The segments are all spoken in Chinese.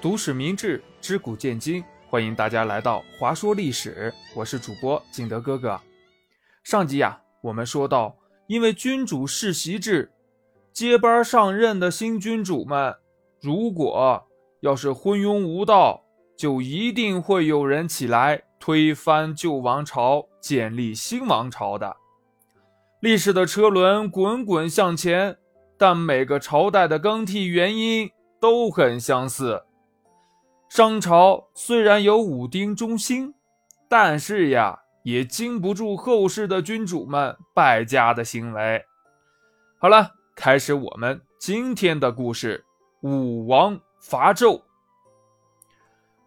读史明智，知古见今，欢迎大家来到华说历史。我是主播景德哥哥。上集呀，我们说到，因为君主世袭制，接班上任的新君主们，如果要是昏庸无道，就一定会有人起来推翻旧王朝，建立新王朝的。历史的车轮滚滚向前，但每个朝代的更替原因都很相似。商朝虽然有武丁中兴，但是呀，也经不住后世的君主们败家的行为。好了，开始我们今天的故事：武王伐纣。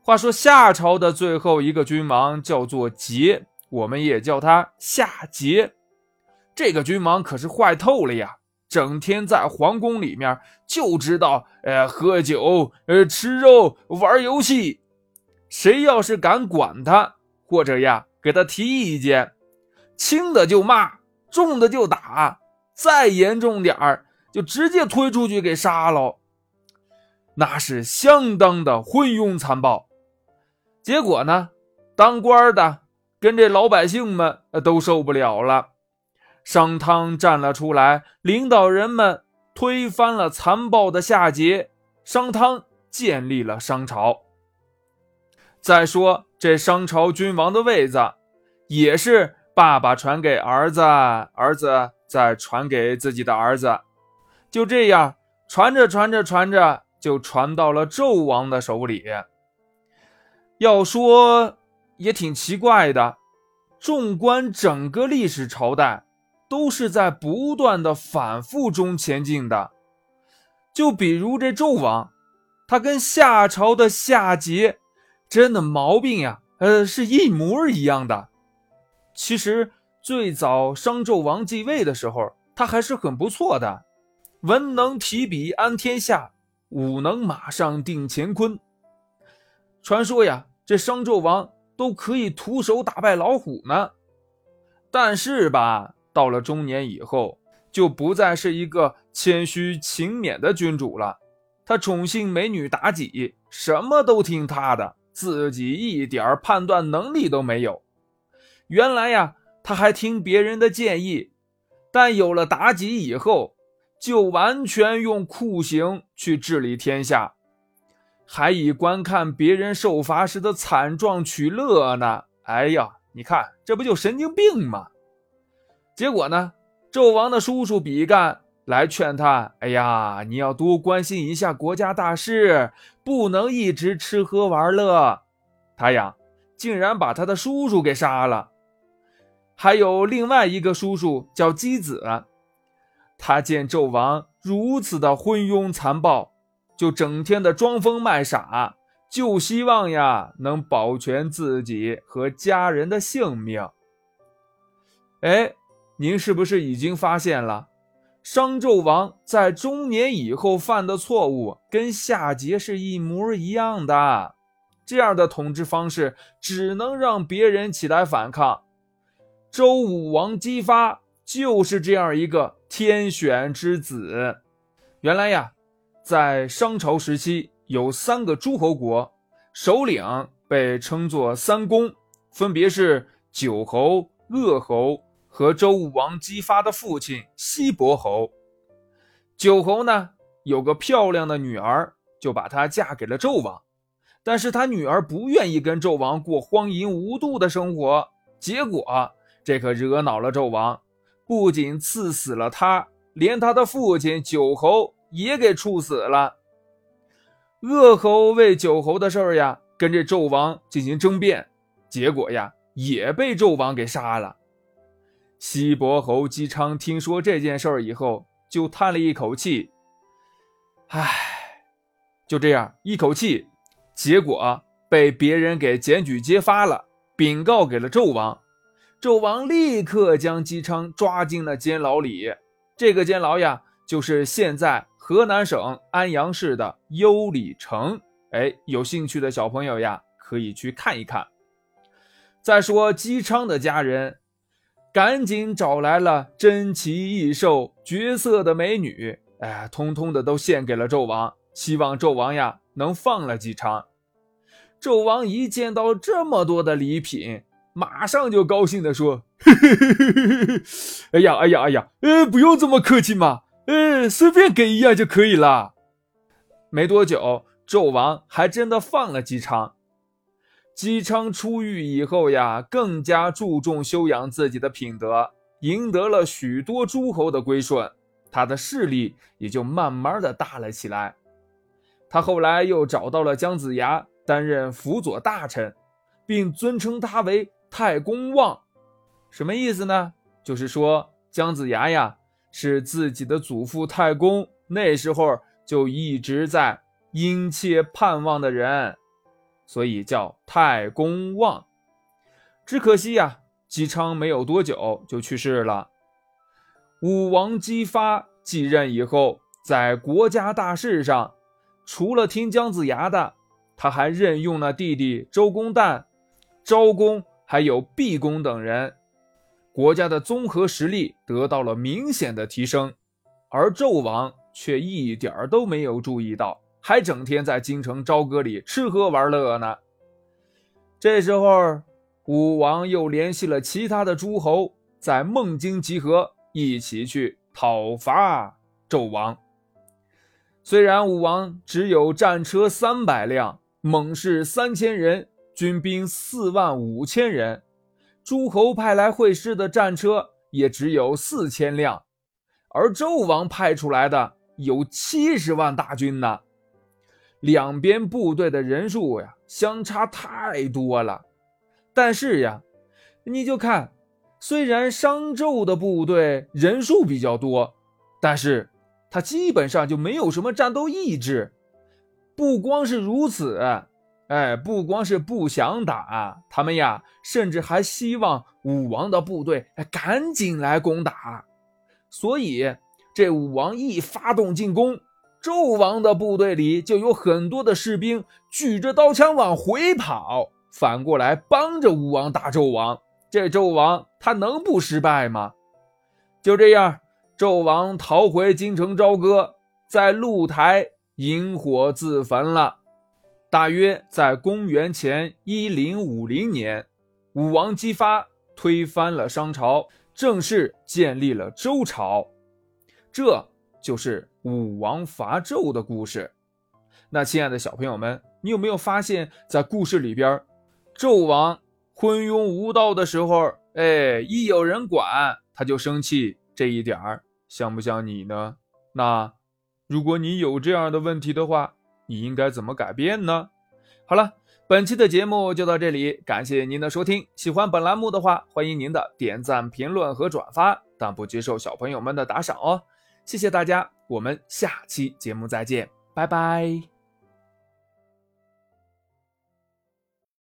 话说夏朝的最后一个君王叫做桀，我们也叫他夏桀。这个君王可是坏透了呀！整天在皇宫里面就知道，呃，喝酒，呃，吃肉，玩游戏。谁要是敢管他，或者呀给他提意见，轻的就骂，重的就打，再严重点儿就直接推出去给杀了。那是相当的昏庸残暴。结果呢，当官的跟这老百姓们都受不了了。商汤站了出来，领导人们推翻了残暴的夏桀，商汤建立了商朝。再说这商朝君王的位子，也是爸爸传给儿子，儿子再传给自己的儿子，就这样传着传着传着，就传到了纣王的手里。要说也挺奇怪的，纵观整个历史朝代。都是在不断的反复中前进的，就比如这纣王，他跟夏朝的夏桀，真的毛病呀，呃，是一模一样的。其实最早商纣王继位的时候，他还是很不错的，文能提笔安天下，武能马上定乾坤。传说呀，这商纣王都可以徒手打败老虎呢。但是吧。到了中年以后，就不再是一个谦虚勤勉的君主了。他宠幸美女妲己，什么都听他的，自己一点判断能力都没有。原来呀，他还听别人的建议，但有了妲己以后，就完全用酷刑去治理天下，还以观看别人受罚时的惨状取乐呢。哎呀，你看，这不就神经病吗？结果呢？纣王的叔叔比干来劝他：“哎呀，你要多关心一下国家大事，不能一直吃喝玩乐。”他呀，竟然把他的叔叔给杀了。还有另外一个叔叔叫箕子，他见纣王如此的昏庸残暴，就整天的装疯卖傻，就希望呀能保全自己和家人的性命。哎。您是不是已经发现了，商纣王在中年以后犯的错误跟夏桀是一模一样的？这样的统治方式只能让别人起来反抗。周武王姬发就是这样一个天选之子。原来呀，在商朝时期有三个诸侯国，首领被称作三公，分别是九侯、鄂侯。和周武王姬发的父亲西伯侯，九侯呢有个漂亮的女儿，就把她嫁给了纣王。但是他女儿不愿意跟纣王过荒淫无度的生活，结果这可惹恼了纣王，不仅赐死了他，连他的父亲九侯也给处死了。鄂侯为九侯的事儿呀，跟这纣王进行争辩，结果呀也被纣王给杀了。西伯侯姬昌听说这件事儿以后，就叹了一口气：“唉，就这样一口气，结果被别人给检举揭发了，禀告给了纣王。纣王立刻将姬昌抓进了监牢里。这个监牢呀，就是现在河南省安阳市的优里城。哎，有兴趣的小朋友呀，可以去看一看。再说姬昌的家人。”赶紧找来了珍奇异兽、绝色的美女，哎，通通的都献给了纣王，希望纣王呀能放了姬昌。纣王一见到这么多的礼品，马上就高兴地说：“嘿嘿嘿嘿嘿哎呀，哎呀，哎呀，呃，不用这么客气嘛，呃，随便给一样就可以了。”没多久，纣王还真的放了姬昌。姬昌出狱以后呀，更加注重修养自己的品德，赢得了许多诸侯的归顺，他的势力也就慢慢的大了起来。他后来又找到了姜子牙。担任辅佐大臣，并尊称他为太公望，什么意思呢？就是说姜子牙呀是自己的祖父太公那时候就一直在殷切盼望的人，所以叫太公望。只可惜呀，姬昌没有多久就去世了。武王姬发继任以后，在国家大事上，除了听姜子牙的。他还任用了弟弟周公旦、昭公，还有毕公等人，国家的综合实力得到了明显的提升，而纣王却一点儿都没有注意到，还整天在京城朝歌里吃喝玩乐呢。这时候，武王又联系了其他的诸侯，在孟津集合，一起去讨伐纣王。虽然武王只有战车三百辆。猛士三千人，军兵四万五千人，诸侯派来会师的战车也只有四千辆，而纣王派出来的有七十万大军呢。两边部队的人数呀，相差太多了。但是呀，你就看，虽然商纣的部队人数比较多，但是他基本上就没有什么战斗意志。不光是如此，哎，不光是不想打，他们呀，甚至还希望武王的部队赶紧来攻打。所以，这武王一发动进攻，纣王的部队里就有很多的士兵举着刀枪往回跑，反过来帮着武王打纣王。这纣王他能不失败吗？就这样，纣王逃回京城朝歌，在露台。引火自焚了。大约在公元前一零五零年，武王姬发推翻了商朝，正式建立了周朝。这就是武王伐纣的故事。那亲爱的小朋友们，你有没有发现，在故事里边，纣王昏庸无道的时候，哎，一有人管他就生气，这一点儿像不像你呢？那。如果你有这样的问题的话，你应该怎么改变呢？好了，本期的节目就到这里，感谢您的收听。喜欢本栏目的话，欢迎您的点赞、评论和转发，但不接受小朋友们的打赏哦。谢谢大家，我们下期节目再见，拜拜。